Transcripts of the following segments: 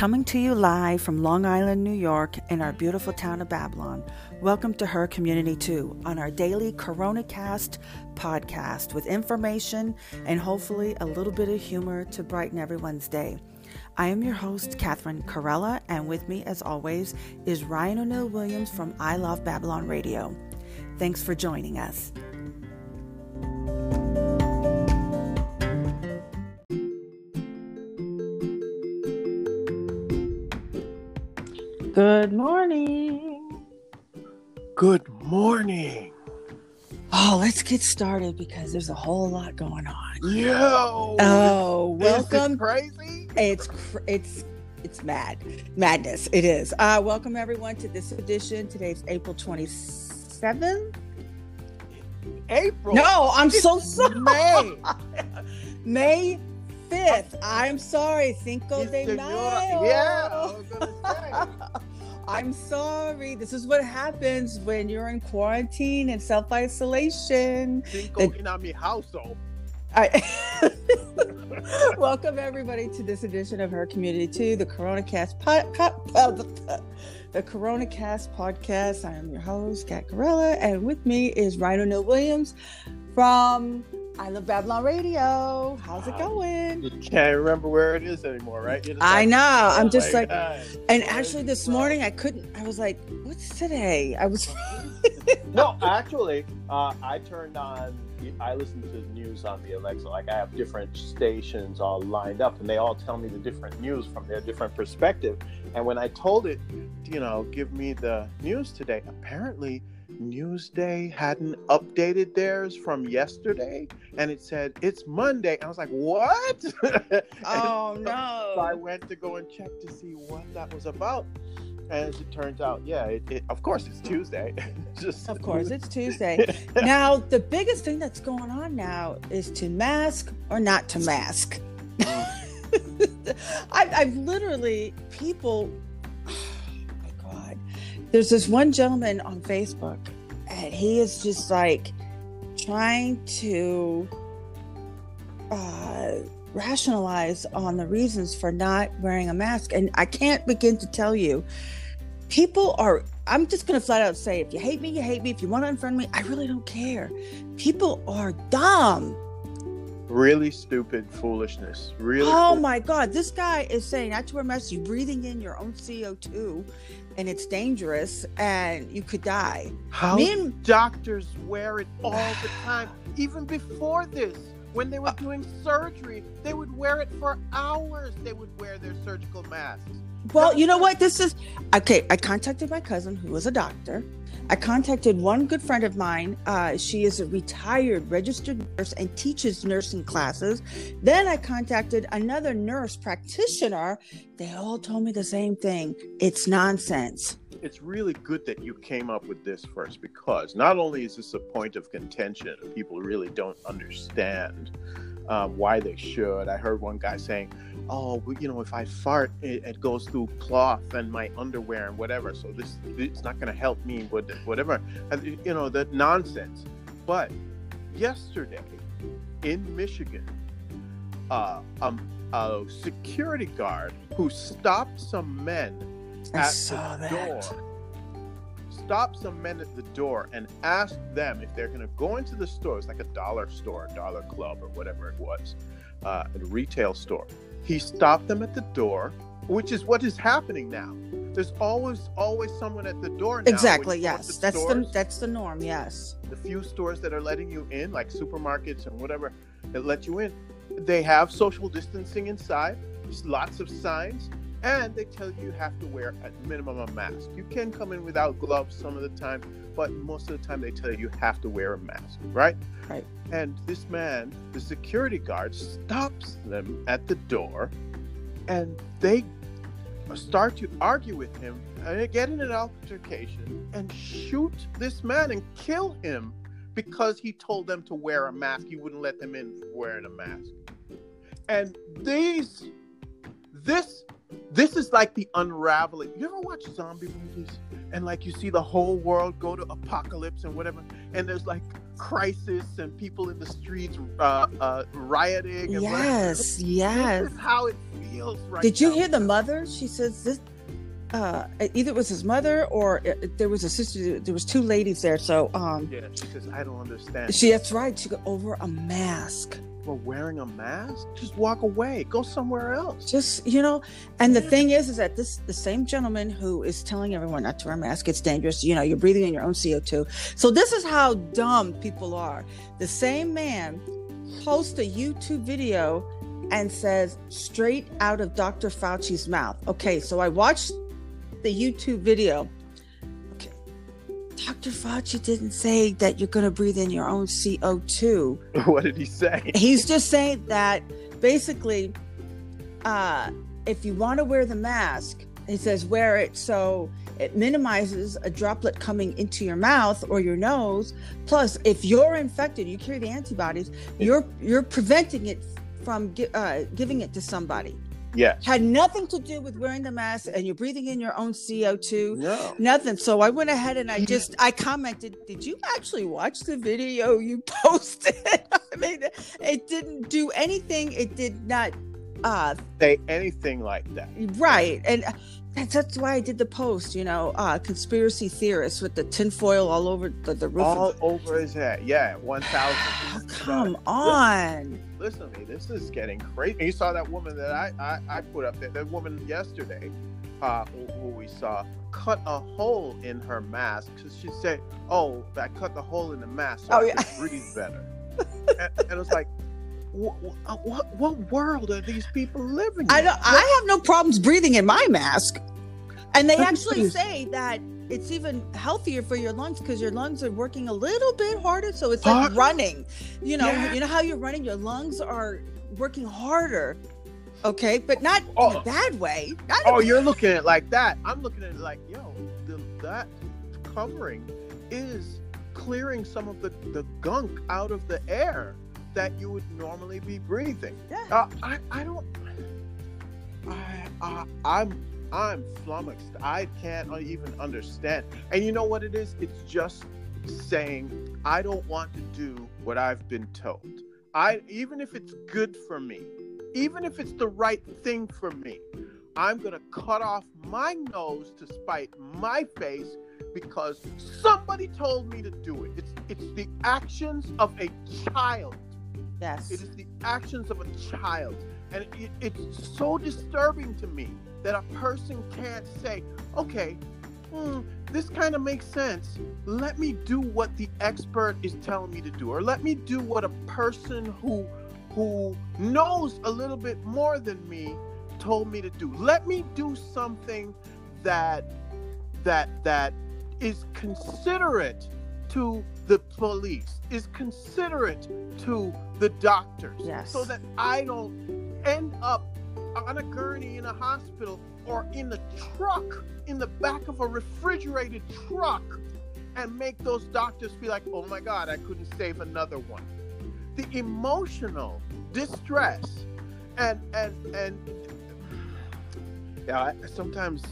Coming to you live from Long Island, New York, in our beautiful town of Babylon. Welcome to Her Community 2 on our daily CoronaCast podcast with information and hopefully a little bit of humor to brighten everyone's day. I am your host, Catherine Corella, and with me, as always, is Ryan O'Neill Williams from I Love Babylon Radio. Thanks for joining us. Good morning. Good morning. Oh, let's get started because there's a whole lot going on. Yo. Oh, welcome. Is it crazy. It's cr- it's it's mad madness. It is. Uh, welcome everyone to this edition. Today's April 27th. April. No, I'm so sorry. May. May 5th. I'm sorry. Cinco It's de Mayo. Yeah, I'm sorry. This is what happens when you're in quarantine and self isolation. Cinco in mi household. I welcome everybody to this edition of Her Community 2, the Corona Cast pod, the, the Corona Cast podcast. I am your host, Kat Corella, and with me is Ryan O'Neill Williams from I Love Babylon Radio. How's it going? You can't remember where it is anymore, right? I like, know. I'm oh just like, God. and actually this morning I couldn't. I was like, what's today? I was. No, actually, uh, I turned on. I listen to the news on the Alexa. Like I have different stations all lined up, and they all tell me the different news from their different perspective. And when I told it, you know, give me the news today, apparently Newsday hadn't updated theirs from yesterday, and it said it's Monday. I was like, what? Oh so I went to go and check to see what that was about. And as it turns out, yeah, it, it, of course it's Tuesday. Just Of course, it's Tuesday. now, the biggest thing that's going on now is to mask or not to mask. I, I've literally, people, oh my God. There's this one gentleman on Facebook, he is just like trying to uh, rationalize on the reasons for not wearing a mask. And I can't begin to tell you, people are I'm just gonna flat out say if you hate me, you hate me. If you want to unfriend me, I really don't care. People are dumb. Really stupid foolishness. Really. Oh fool- my god, this guy is saying not to wear masks, you're breathing in your own CO2 and it's dangerous and you could die. How Me and doctors wear it all the time, even before this. When they Uh, were doing surgery, they would wear it for hours. They would wear their surgical masks. well, you know what? This is okay. I contacted my cousin who is a doctor. I contacted one good friend of mine. Uh, she is a retired registered nurse and teaches nursing classes. Then I contacted another nurse practitioner. They all told me the same thing. It's nonsense. It's really good that you came up with this first because not only is this a point of contention, people really don't understand um, why they should. I heard one guy saying, "Oh, you know, if I fart, it, it goes through cloth and my underwear and whatever. So this it's not going to help me with whatever." And, you know, that nonsense. But yesterday in Michigan, uh, um, a security guard who stopped some men I at saw the that. door. Stop some men at the door and ask them if they're going to go into the store. It's like a dollar store, dollar club, or whatever it was, uh, a retail store. He stopped them at the door, which is what is happening now. There's always, always someone at the door. Now Exactly. Yes, into that's the that's the norm. Yes. the few stores that are letting you in, like supermarkets and whatever, that let you in, they have social distancing inside. There's lots of signs, and they tell you you have to wear at minimum a mask. You can come in without gloves some of the time, but most of the time they tell you you have to wear a mask, right? Right. And this man, the security guard, stops them at the door, and they start to argue with him and get in an altercation and shoot this man and kill him because he told them to wear a mask. He wouldn't let them in for wearing a mask. And these, this, this is like the unraveling. You ever watch zombie movies? and like you see the whole world go to apocalypse and whatever, and there's like crisis and people in the streets uh, uh, rioting. And yes, whatever. yes. This is how it feels right Did you now. hear the mother? She says this. Uh, either it was his mother or it, there was a sister. There was two ladies there. So um, Yeah, she says, I don't understand. she that's right. She got over a mask. For wearing a mask, just walk away. Go somewhere else. Just you know, and the thing is, is that this the same gentleman who is telling everyone not to wear a mask. It's dangerous. You know, you're breathing in your own CO two. So this is how dumb people are. The same man posts a YouTube video and says straight out of Dr. Fauci's mouth. Okay, so I watched the YouTube video. Dr. Fauci didn't say that you're going to breathe in your own CO2 what did he say? he's just saying that basically uh if you want to wear the mask he says wear it so it minimizes a droplet coming into your mouth or your nose plus if you're infected you carry the antibodies you're you're preventing it from uh, giving it to somebody Yes. had nothing to do with wearing the mask and you're breathing in your own co2 No. Nothing. So I went ahead and I just I commented, did you actually watch the video you posted? I mean, it didn't do anything. It did not uh Say anything like that. right. And that's, that's why I did the post, you know, uh conspiracy theorists with the tinfoil all over the, the roof. All of over his head. Yeah, thousand. oh, come on. Listen to me. This is getting crazy. You saw that woman that I I, I put up there. That woman yesterday, uh, who, who we saw cut a hole in her mask because she said, "Oh, I cut the hole in the mask so Oh, I yeah. can breathe better." and, and it was like, what, uh, what what world are these people living? in? I don't I have no problems breathing in my mask. And they actually say that it's even healthier for your lungs because your lungs are working a little bit harder. So it's like Huh? running. You know, Yeah. you know how you're running, your lungs are working harder. Okay, but not in Oh. a bad way. Not oh, in a Oh, you're looking at it like that. I'm looking at it like, yo, the, that covering is clearing some of the, the gunk out of the air that you would normally be breathing. Yeah. Uh, I, I don't. I, I, I'm I'm flummoxed. I can't even understand. And you know what it is? It's just saying I don't want to do what I've been told. I even if it's good for me, even if it's the right thing for me, I'm gonna cut off my nose to spite my face because somebody told me to do it. It's it's the actions of a child. Yes. It is the actions of a child. And it, it's so disturbing to me that a person can't say, okay, hmm, this kind of makes sense. Let me do what the expert is telling me to do, or let me do what a person who who knows a little bit more than me told me to do. Let me do something that that that is considerate to the police, is considerate to the doctors, Yes. so that I don't end up on a gurney in a hospital or in a truck in the back of a refrigerated truck and make those doctors feel like, oh my God, I couldn't save another one. The emotional distress and and and yeah, I, sometimes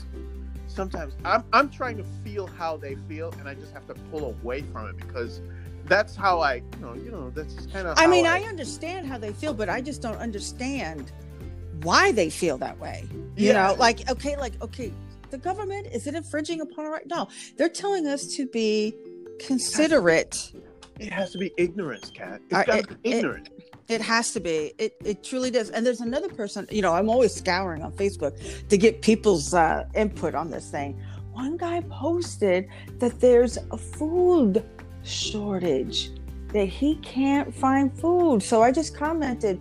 sometimes I'm I'm trying to feel how they feel and I just have to pull away from it because that's how I you know you know that's kind of I mean, I understand how they feel, but I just don't understand why they feel that way. You Yeah. know, like okay, like okay, the government is it infringing upon our right? No, they're telling us to be considerate. it has to be ignorance, cat. It's got it- to be it- ignorant. It has to be. It it truly does. And there's another person. You know, I'm always scouring on Facebook to get people's uh, input on this thing. One guy posted that there's a food shortage that he can't find food. So I just commented,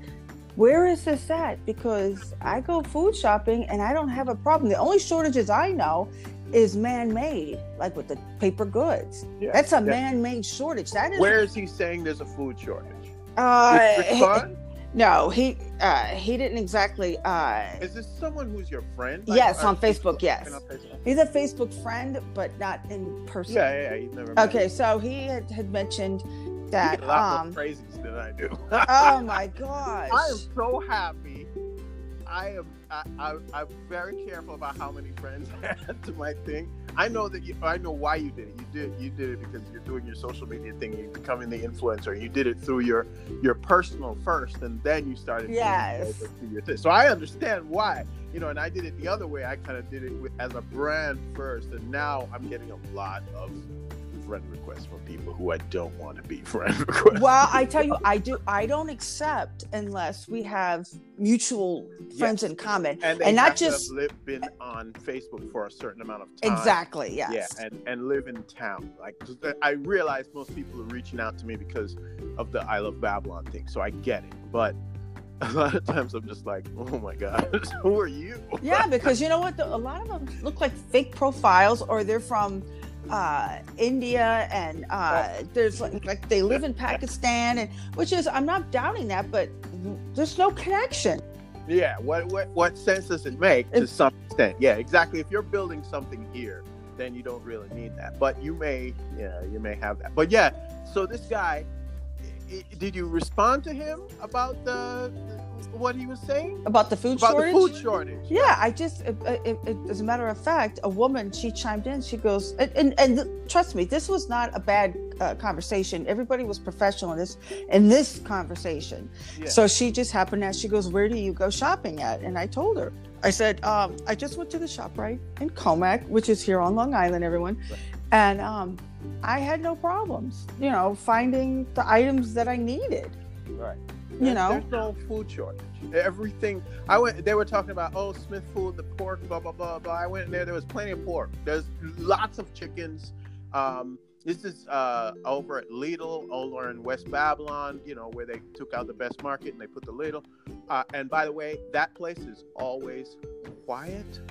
"Where is this at?" Because I go food shopping and I don't have a problem. The only shortages I know is man-made, like with the paper goods. Yeah, That's a yeah. man-made shortage. That is Where is he saying there's a food shortage? uh? No, he uh he didn't exactly uh Is this someone who's your friend? Yes, on you Facebook, yes. on Facebook? he's a Facebook friend but not in person. Yeah, yeah, yeah. You've never met Okay, him. so he had, had mentioned that a lot um more praises than I do. oh my gosh. I am so happy. I am. I, I, I'm very careful about how many friends I add to my thing. I know that you, I know why you did it. You did you did it because you're doing your social media thing. You're becoming the influencer. You did it through your your personal first, and then you started. Yes. Your thing. So I understand why. You know, and I did it the other way. I kind of did it with, as a brand first, and now I'm getting a lot of friend requests from people who I don't want to be friend requests. Well, I tell you, I do. I don't accept unless we have mutual friends Yes. in common, and, and not have to have just li- been on Facebook for a certain amount of time. exactly. Yes. Yeah, and, and live in town. Like I realize most people are reaching out to me because of the I Love Babylon thing, so I get it. But a lot of times I'm just like, oh my god, who are you? yeah, because you know what? The, a lot of them look like fake profiles, or they're from uh, India, and uh, there's like, like they live in Pakistan, and which is I'm not doubting that, but there's no connection. Yeah, what what what sense does it make to It's- some extent? Yeah, exactly. If you're building something here, then you don't really need that. But you may, yeah, you may have that. But yeah, so this guy, did you respond to him about the what he was saying About the food about shortage. the food shortage? Yeah, I just, it, it, it, as a matter of fact, a woman, she chimed in, she goes, and, and, and trust me, this was not a bad uh, conversation. Everybody was professional in this, in this conversation. Yeah. So she just happened to, Ask, she goes, where do you go shopping at? And I told her, I said, um, I just went to the ShopRite in Commack, which is here on Long Island, everyone. Right. And um, I had no problems, you know, finding the items that I needed. Right. You There- know? there's no food shortage. Everything I went, they were talking about oh Smith Food, the pork, blah blah blah blah. I went in there. There was plenty of pork. There's lots of chickens. Um, this is uh, over at Lidl, over in West Babylon. You know where they took out the best market and they put the Lidl. Uh, and by the way, that place is always quiet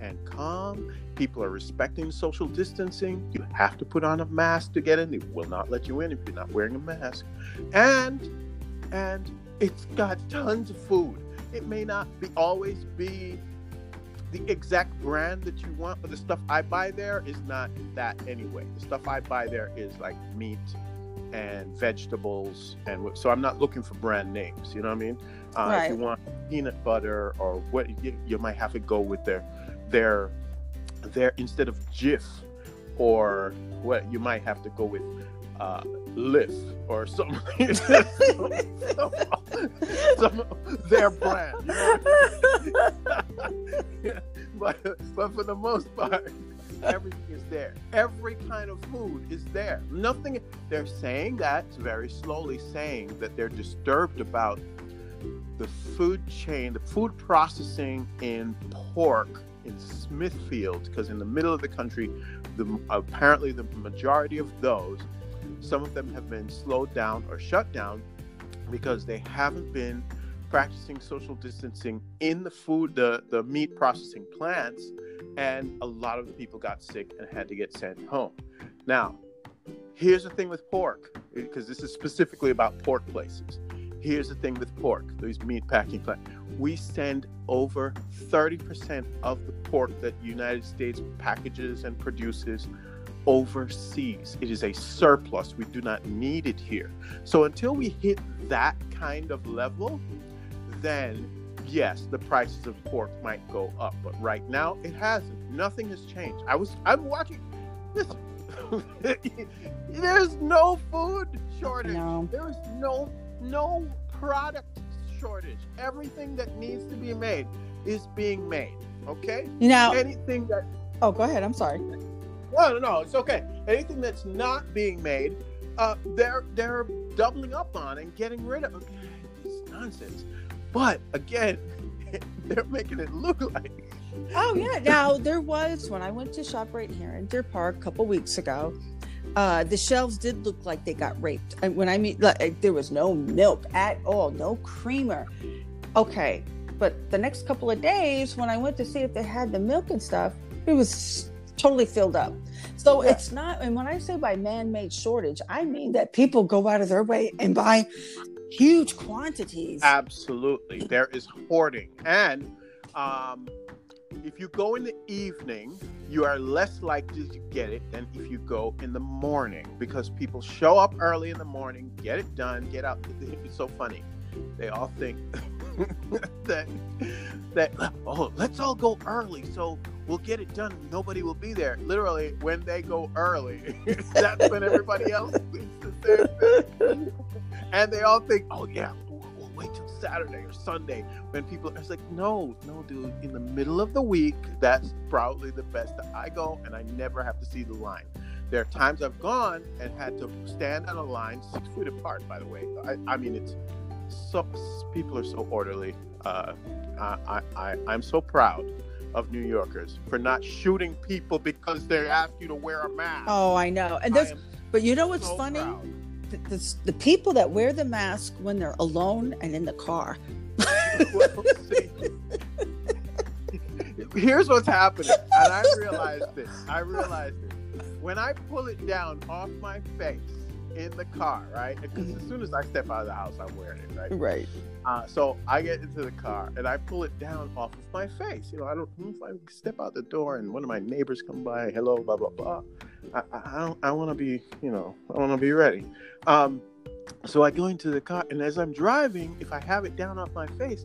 and calm. People are respecting social distancing. You have to put on a mask to get in. They will not let you in if you're not wearing a mask. And and it's got tons of food. It may not be always be the exact brand that you want, but the stuff I buy there is not that anyway. The stuff I buy there is like meat and vegetables, and so I'm not looking for brand names. You know what I mean? Uh, If you want peanut butter or what, you, you might have to go with their their their instead of Jif or what you might have to go with uh, Lift or something. some, some, some their brand. You know? but but for the most part, everything is there. Every kind of food is there. Nothing. They're saying that very slowly, saying that they're disturbed about the food chain, the food processing in pork in Smithfield, because in the middle of the country, the apparently the majority of those, some of them have been slowed down or shut down because they haven't been practicing social distancing in the food, the, the meat processing plants, and a lot of the people got sick and had to get sent home. Now, here's the thing with pork, because this is specifically about pork places. Here's the thing with pork, these meat packing plants. We send over 30% of the pork that the United States packages and produces overseas. It is a surplus. We do not need it here. So until we hit that kind of level, then yes, the prices of pork might go up. But right now, it hasn't. Nothing has changed. I was I'm watching. Listen, there's no food shortage. No. There is no no product shortage. Everything that needs to be made is being made. Okay. You know, Anything that oh, go ahead. I'm sorry. No, no, no, it's okay. Anything that's not being made, uh, they're they're doubling up on and getting rid of. It's nonsense. But again, they're making it look like. Oh yeah. Now there was when I went to ShopRite here in Deer Park a couple weeks ago. Uh, the shelves did look like they got raped. And when I mean, like, there was no milk at all, no creamer. Okay, but the next couple of days, when I went to see if they had the milk and stuff, it was totally filled up. So Yeah. it's not. And when I say by man-made shortage, I mean that people go out of their way and buy huge quantities. Absolutely, there is hoarding, and um, if you go in the evening, you are less likely to get it than if you go in the morning because people show up early in the morning, get it done, get out. It's so funny. They all think that that oh, let's all go early so we'll get it done. Nobody will be there. Literally, when they go early, that's when everybody else thinks the same thing. And they all think, oh, yeah, we'll, we'll wait till Saturday or Sunday when people. It's like, no, no, dude. In the middle of the week, that's probably the best that I go, and I never have to see the line. There are times I've gone and had to stand on a line six feet apart. By the way, I, I mean it's so people are so orderly. Uh, I, I, I'm so proud of New Yorkers for not shooting people because they ask you to wear a mask. Oh, I know. And this, but you know what's so funny? The, the, the people that wear the mask when they're alone and in the car. Well, see, here's what's happening, and I realized this. I realized it when I pull it down off my face in the car, right? Because as soon as I step out of the house, I'm wearing it, right? Right. Uh, so I get into the car and I pull it down off of my face. You know, I don't if I step out the door and one of my neighbors come by, hello, blah blah blah. I I, I don't I want to be you know I want to be ready. Um, so I go into the car and as I'm driving, if I have it down off my face,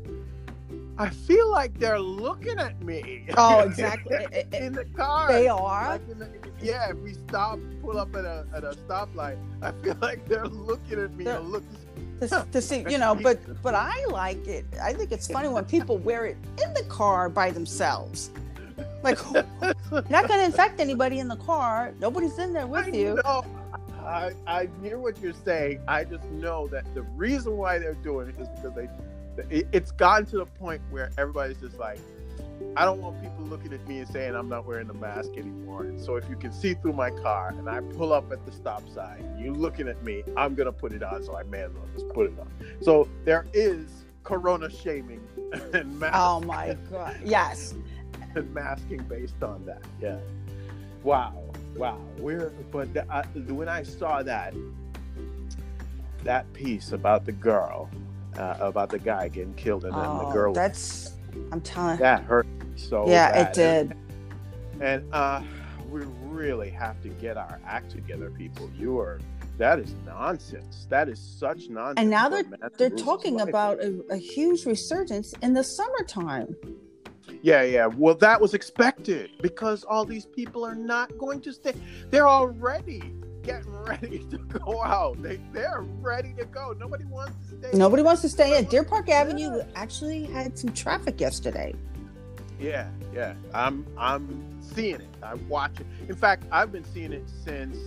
I feel like they're looking at me. Oh, exactly. Eh, eh, in the car. They are. Like the, yeah, if we stop, pull up at a at a stoplight, I feel like they're looking at me. They're- look, to, to see, you know, but but I like it. I think it's funny when people wear it in the car by themselves. Like you're not going to infect anybody in the car. Nobody's in there with I you. know. I, I hear what you're saying. I just know that the reason why they're doing it is because they, it, it's gotten to the point where everybody's just like, I don't want people looking at me and saying I'm not wearing a mask anymore. And so if you can see through my car and I pull up at the stop sign, you looking at me, I'm gonna put it on. So I may as well just put it on. So there is Corona shaming and mask Oh my god! Yes. and masking based on that. Yeah. Wow. Wow. We're but the, I, when I saw that that piece about the girl, uh, about the guy getting killed and then the Oh, girl that's. I'm telling. that hurt me so yeah, bad. it did. And uh, we really have to get our act together, people. You are. That is nonsense. That is such nonsense. And now they're they're talking life. about a, a huge resurgence in the summertime. Yeah, yeah. Well, that was expected because all these people are not going to stay. They're already getting ready to go out. They they're ready to go. Nobody wants to stay. Nobody wants to stay in Deer Park Avenue. Actually, had some traffic yesterday. Yeah, yeah. I'm I'm seeing it. I'm watching. In fact, I've been seeing it since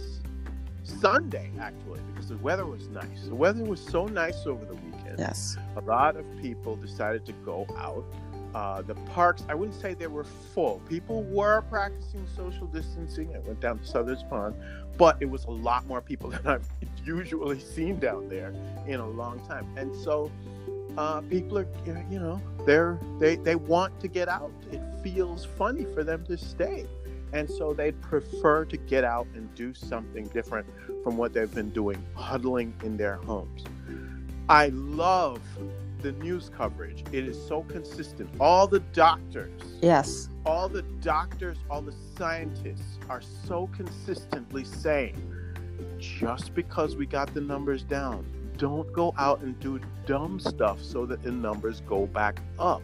Sunday actually because the weather was nice. The weather was so nice over the weekend. Yes. a lot of people decided to go out. Uh, the parks, I wouldn't say they were full. People were practicing social distancing. I went down to Southards Pond, but it was a lot more people than I've usually seen down there in a long time. And so uh, people are, you know, they're they they want to get out. It feels funny for them to stay, and so they prefer to get out and do something different from what they've been doing, huddling in their homes. I love the news coverage. It is so consistent. All the doctors, Yes. all the doctors, all the scientists are so consistently saying just because we got the numbers down, don't go out and do dumb stuff so that the numbers go back up.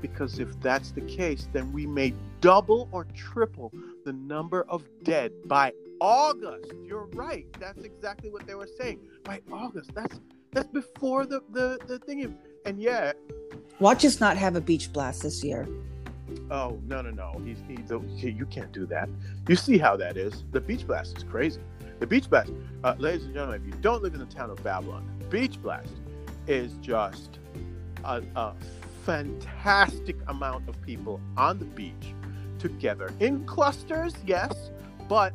Because if that's the case, then we may double or triple the number of dead by August. You're right. That's exactly what they were saying. By August. That's that's before the the, the thing. And yet, Watch us not have a beach blast this year. Oh no no no! He's he, you can't do that. You see how that is. The beach blast is crazy. The beach blast, uh, ladies and gentlemen, if you don't live in the town of Babylon, beach blast is just a, a fantastic amount of people on the beach together in clusters, yes, but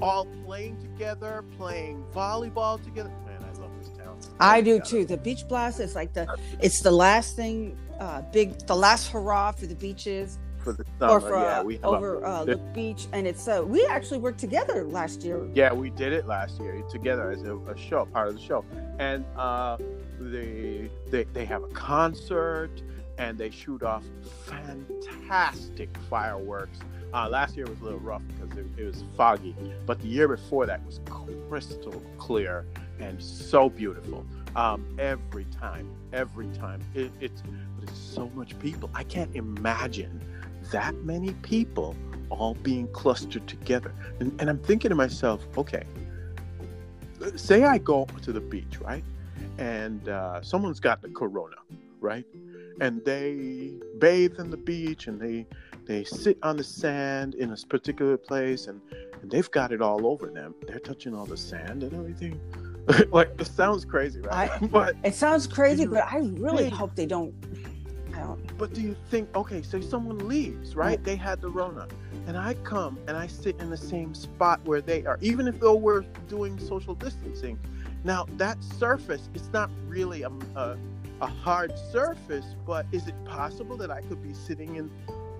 all playing together, playing volleyball together. I love this town. I do too. The beach blast is like the it's the last thing, uh, big the last hurrah for the beaches For the or for yeah, uh, we over uh, the beach, and it's uh, we actually worked together last year. Yeah, we did it last year together as a, a show, part of the show, and uh, they, they they have a concert and they shoot off fantastic fireworks. Uh, last year was a little rough because it, it was foggy, but the year before that was crystal clear and so beautiful. um, every time, every time. It, it's it's so much people. I can't imagine that many people all being clustered together. And, and I'm thinking to myself, okay, say I go to the beach, right? And uh, someone's got the corona, right? And they bathe in the beach and they they sit on the sand in a particular place and, and they've got it all over them. They're touching all the sand and everything. like it sounds crazy, right? I, but it sounds crazy, but I really hope they don't. I don't. But do you think? Okay, so someone leaves, right? They had the Rona, and I come and I sit in the same spot where they are, even if though we're doing social distancing. Now that surface, it's not really a, a, a hard surface, but is it possible that I could be sitting in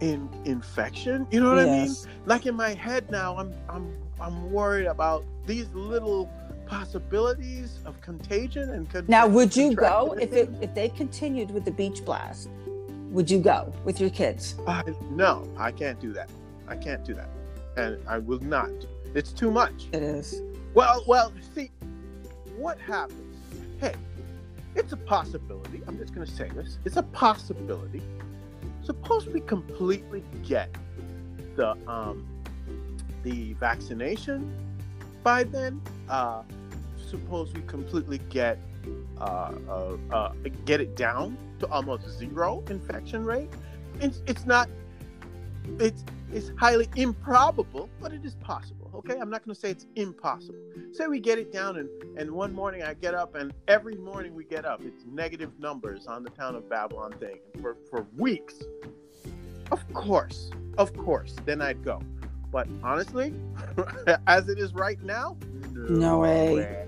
in infection? You know what yes. I mean? Like in my head now, I'm I'm I'm worried about these little possibilities of contagion and con- now would you go if it? if they continued with the beach blast would you go with your kids? Uh, no i can't do that. I can't do that. And i will not. It's too much. It is. Well well see what happens? Hey it's a possibility. I'm just going to say this. It's a possibility. Suppose we completely get the um the vaccination by then, uh, suppose we completely get uh, uh, uh, get it down to almost zero infection rate. It's, it's not. It's it's highly improbable, but it is possible. Okay, I'm not going to say it's impossible. Say we get it down, and and one morning I get up, and every morning we get up, it's negative numbers on the town of Babylon thing for for weeks. Of course, of course, then I'd go. But honestly, as it is right now, no, no way. way.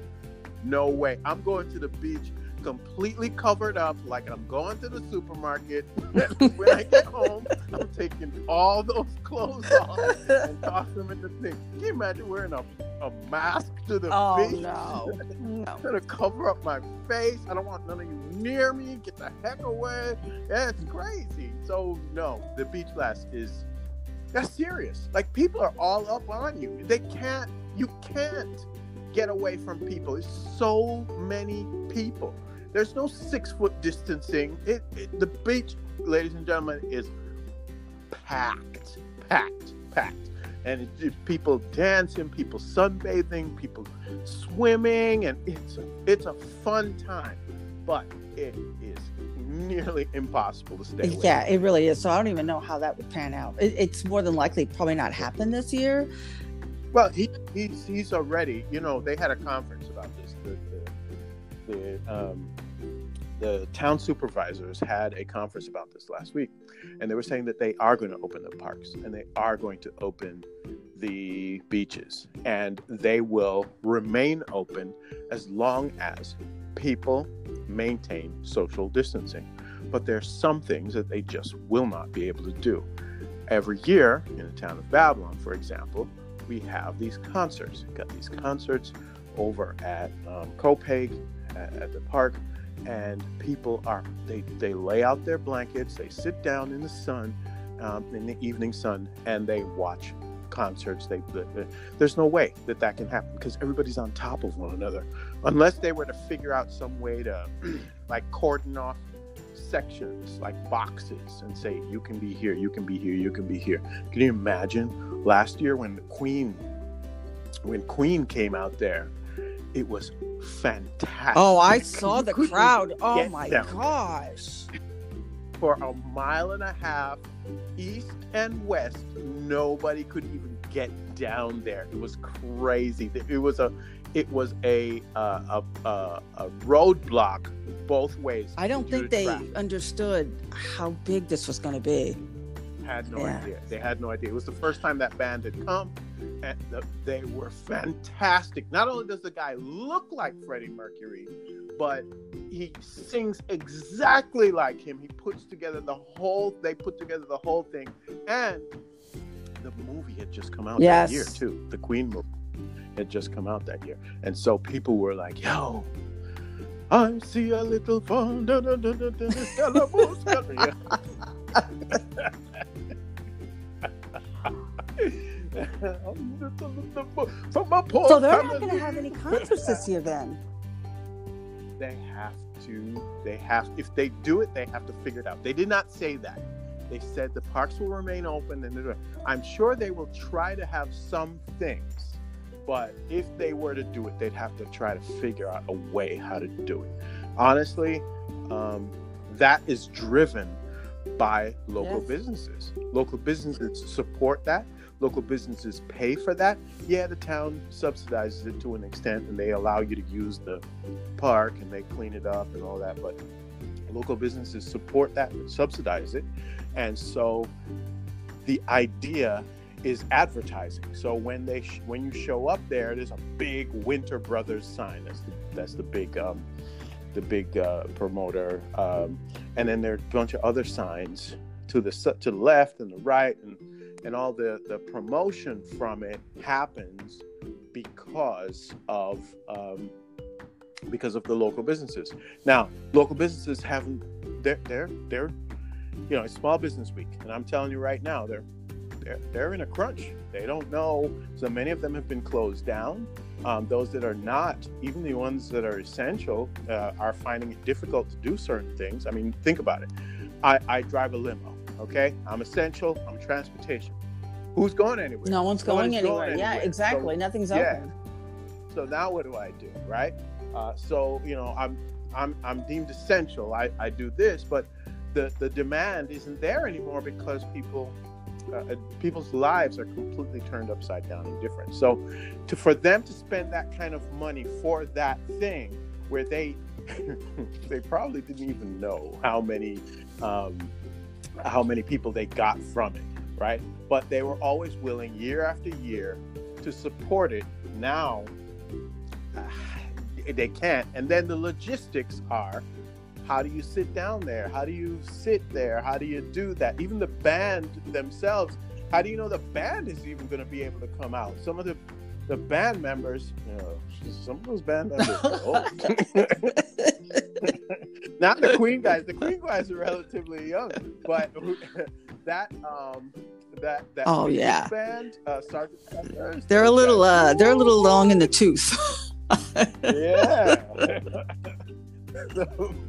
No way. I'm going to the beach completely covered up like I'm going to the supermarket. when I get home, I'm taking all those clothes off and toss them in the sink. Can you imagine wearing a, a mask to the oh, beach? no. no. to cover up my face. I don't want none of you near me. Get the heck away. That's crazy. So, no, the beach blast is that's serious. Like people are all up on you. They can't. You can't get away from people. It's so many people. There's no six foot distancing. It, it, the beach, ladies and gentlemen, is packed, packed, packed. And it's it, people dancing, people sunbathing, people swimming, and it's a, it's a fun time. But it is nearly impossible to stay away. Yeah, it really is. So I don't even know how that would pan out. It, it's more than likely probably not happen this year. Well, he, he's he's already. You know, they had a conference about this. The the, the, um, the town supervisors had a conference about this last week, and they were saying that they are going to open the parks and they are going to open the beaches, and they will remain open as long as people maintain social distancing. But there are some things that they just will not be able to do. Every year in the town of Babylon, for example, we have these concerts. We've got these concerts over at um, at, at the park, and people are they they lay out their blankets, they sit down in the sun, um, in the evening sun, and they watch concerts. They, they, there's no way that that can happen because everybody's on top of one another, unless they were to figure out some way to like cordon off sections like boxes and say you can be here you can be here you can be here. Can you imagine last year when the queen when queen came out there it was fantastic. Oh i saw the crowd. Oh my gosh. For a mile and a half east and west nobody could even get down there. It was crazy. It was a it was a uh, a, a, a roadblock both ways i don't think they understood how big this was going to be had no yeah. idea they had no idea it was the first time that band had come and the, they were fantastic not only does the guy look like freddie mercury but he sings exactly like him. He puts together the whole. They put together the whole thing, and the movie had just come out yes. that year too. The Queen movie had just come out that year, and so people were like, "Yo." I see a little fun. Da, da, da, da, da, so they're not going to have any concerts this year then they have to they have if they do it they have to figure it out they did not say that they said the parks will remain open and i'm sure they will try to have some things but if they were to do it they'd have to try to figure out a way how to do it honestly um, that is driven by local yes. businesses local businesses support that local businesses pay for that. Yeah, the town subsidizes it to an extent and they allow you to use the park and they clean it up and all that, but local businesses support that and subsidize it. And so the idea is advertising. So when they sh- when you show up there, there's a big Winter Brothers sign. That's the, that's the big um, the big uh, promoter, um, and then there are a bunch of other signs to the to the left and the right, and and all the the promotion from it happens because of um, because of the local businesses. Now, local businesses haven't they're they're they're you know it's Small Business Week, and I'm telling you right now they're they're they're in a crunch. They don't know. So many of them have been closed down. Um, those that are not, even the ones that are essential, uh, are finding it difficult to do certain things. I mean, think about it. I, I drive a limo. Okay, I'm essential. I'm transportation. Who's going anywhere? No one's going anywhere. going Yeah, exactly. So, Nothing's yeah. open. So now what do I do? Right. Uh, so you know, I'm I'm I'm deemed essential. I, I do this, but the the demand isn't there anymore because people uh, uh people's lives are completely turned upside down and different. So, to for them to spend that kind of money for that thing, where they they probably didn't even know how many um, how many people they got from it, right? But they were always willing year after year to support it. Now uh, they can't. And then the logistics are how do you sit down there? How do you sit there? How do you do that? Even the band themselves, how do you know the band is even going to be able to come out? Some of the the band members, you know, some of those band members Not the Queen guys. The Queen guys are relatively young, but that um that that oh yeah band uh, Sergeant Pepper's, they're a little uh they're a little long in the tooth. yeah. the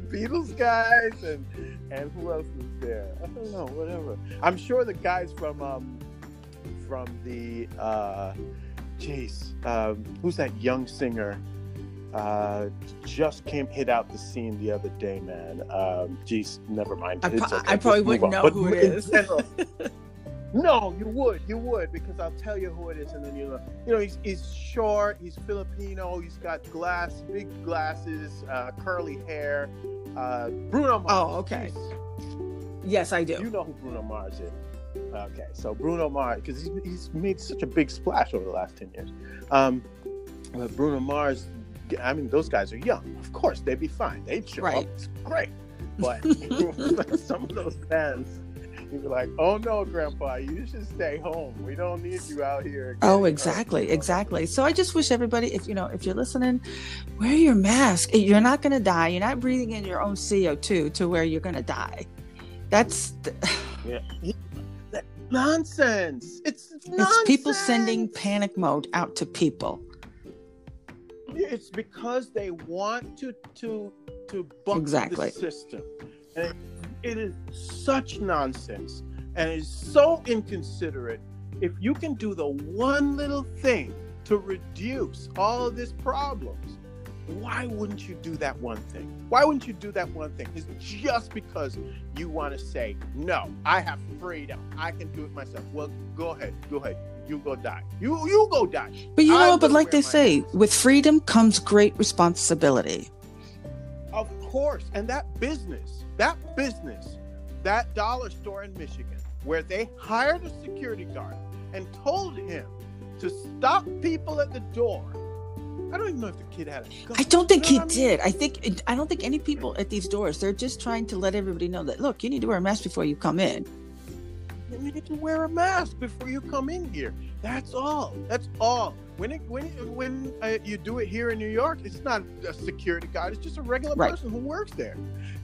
Beatles guys and and who else is there? I don't know. Whatever. I'm sure the guys from um from the uh, jeez, um, who's that young singer? uh, just came hit out the scene the other day, man. Um, geez, never mind. I, pro- okay. I probably wouldn't know but who it is. General, no, you would, you would, because I'll tell you who it is, and then you know, you know, he's he's short, he's Filipino, he's got glass, big glasses, uh, curly hair. Uh, Bruno Mars. Oh, okay. Yes, I do. You know who Bruno Mars is. Okay, so Bruno Mars, because he's, he's made such a big splash over the last ten years. Um, but Bruno Mars I mean, those guys are young. Of course, they'd be fine. They'd show right. up. It's great. But some of those bands, you'd be like, "Oh no, Grandpa, you should stay home. We don't need you out here." Oh, exactly, exactly. So I just wish everybody, if you know, if you're listening, wear your mask. Eh, you're not going to die. You're not breathing in your own CO2 to where you're going to die. That's the... yeah. nonsense. It's nonsense. It's people sending panic mode out to people it's because they want to to to buck exactly. the system, and it is such nonsense and it is so inconsiderate. If you can do the one little thing to reduce all of these problems, why wouldn't you do that one thing? Why wouldn't you do that one thing? It's just because you want to say, no, I have freedom. I can do it myself. Well, go ahead. Go ahead you go die. You you go die. But you know, but like they say, with freedom comes great responsibility. Of course, and that business, that business, that dollar store in Michigan, where they hired a security guard and told him to stop people at the door. I don't even know if the kid had a gun. I don't think you know he I mean? did. I think I don't think any people at these doors. They're just trying to let everybody know that look, you need to wear a mask before you come in you need to wear a mask before you come in here. That's all. That's all. When it, when when uh, you do it here in New York, it's not a security guard. It's just a regular right. person who works there,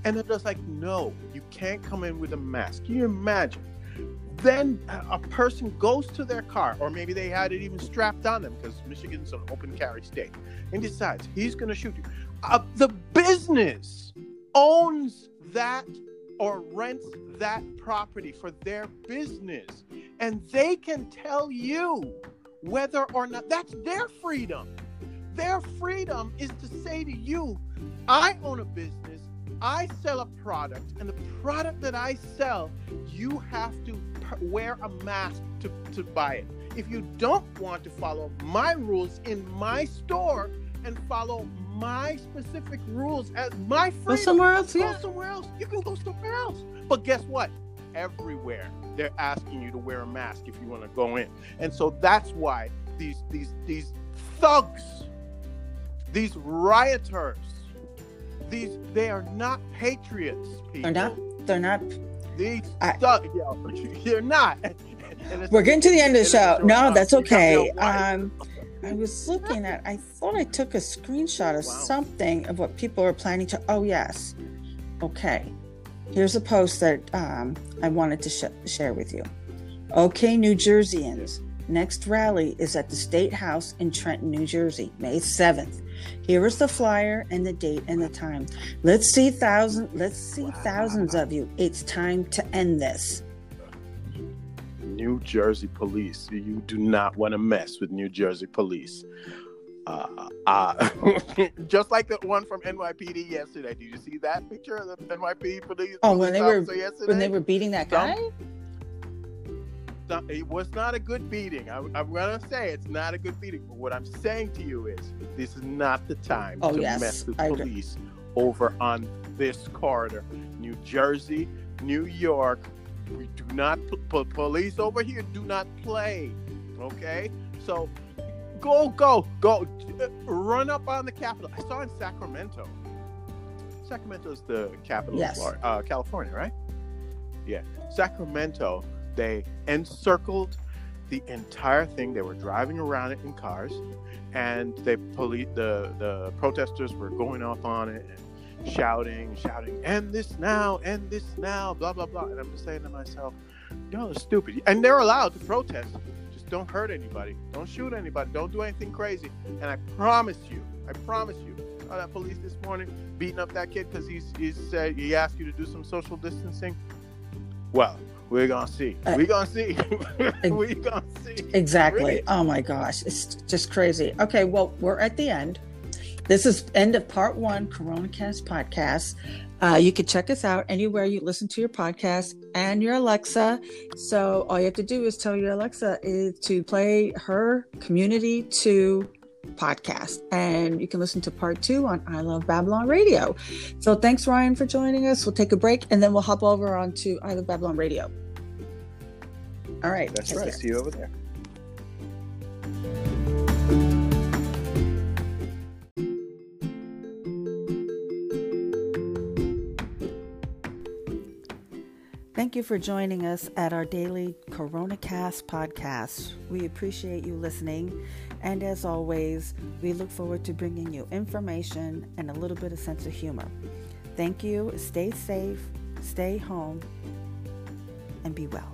and they're just like, no, you can't come in with a mask. Can you imagine? Then a person goes to their car, or maybe they had it even strapped on them because Michigan's an open carry state, and decides he's going to shoot you. Uh, the business owns that or rents that property for their business. And they can tell you whether or not that's their freedom. Their freedom is to say to you, I own a business, I sell a product, and the product that I sell, you have to wear a mask to, to buy it. If you don't want to follow my rules in my store and follow my specific rules as my freedom, go somewhere else. Yeah. Go somewhere else. You can go somewhere else. But guess what? Everywhere they're asking you to wear a mask if you want to go in, and so that's why these these these thugs, these rioters, these they are not patriots. People. They're not. They're not. These I, thugs, they're not. We're getting to the end of the show. No, that's okay. Um, I was looking at. I thought I took a screenshot of wow. something of what people are planning to. Oh yes. Okay. Here's a post that um, I wanted to sh- share with you. Okay, New Jerseyans. Next rally is at the State House in Trenton, New Jersey, May 7th. Here is the flyer and the date and the time. Let's see thousand let's see thousands of you. It's time to end this. New Jersey police. You do not want to mess with New Jersey police. Uh, uh, just like the one from NYPD yesterday. Did you see that picture of the NYPD police? Oh, when they were yesterday? when they were beating that guy. Some, it was not a good beating. I, am gonna say it's not a good beating. But what I'm saying to you is, this is not the time oh, to yes, mess with I police agree. over on this corridor. New Jersey, New York, we do not p- police over here do not play. Okay, so go go go run up on the Capitol. I saw in Sacramento. Sacramento is the capital yes. of Florida, uh, California, right? Yeah, Sacramento. They encircled the entire thing. They were driving around it in cars, and they police the the protesters were going off on it. And, shouting, shouting, end this now, end this now, blah, blah, blah. And I'm just saying to myself, y'all are stupid. And they're allowed to protest. Just don't hurt anybody. Don't shoot anybody. Don't do anything crazy. And I promise you, I promise you, oh, that police this morning beating up that kid because he's, he said he asked you to do some social distancing. Well, we're gonna see. Uh, we're gonna see. we're gonna see. Exactly. Really? Oh my gosh, it's just crazy. Okay, well, we're at the end. This is end of part one, CoronaCast podcast. Uh, you can check us out anywhere you listen to your podcast and your Alexa. So all you have to do is tell your Alexa is to play her Community 2 podcast. And you can listen to part two on I Love Babylon Radio. So thanks, Ryan, for joining us. We'll take a break and then we'll hop over onto I Love Babylon Radio. All right. That's right. Care. See you over there. Thank you for joining us at our daily CoronaCast podcast. We appreciate you listening. And as always, we look forward to bringing you information and a little bit of sense of humor. Thank you. Stay safe, stay home, and be well.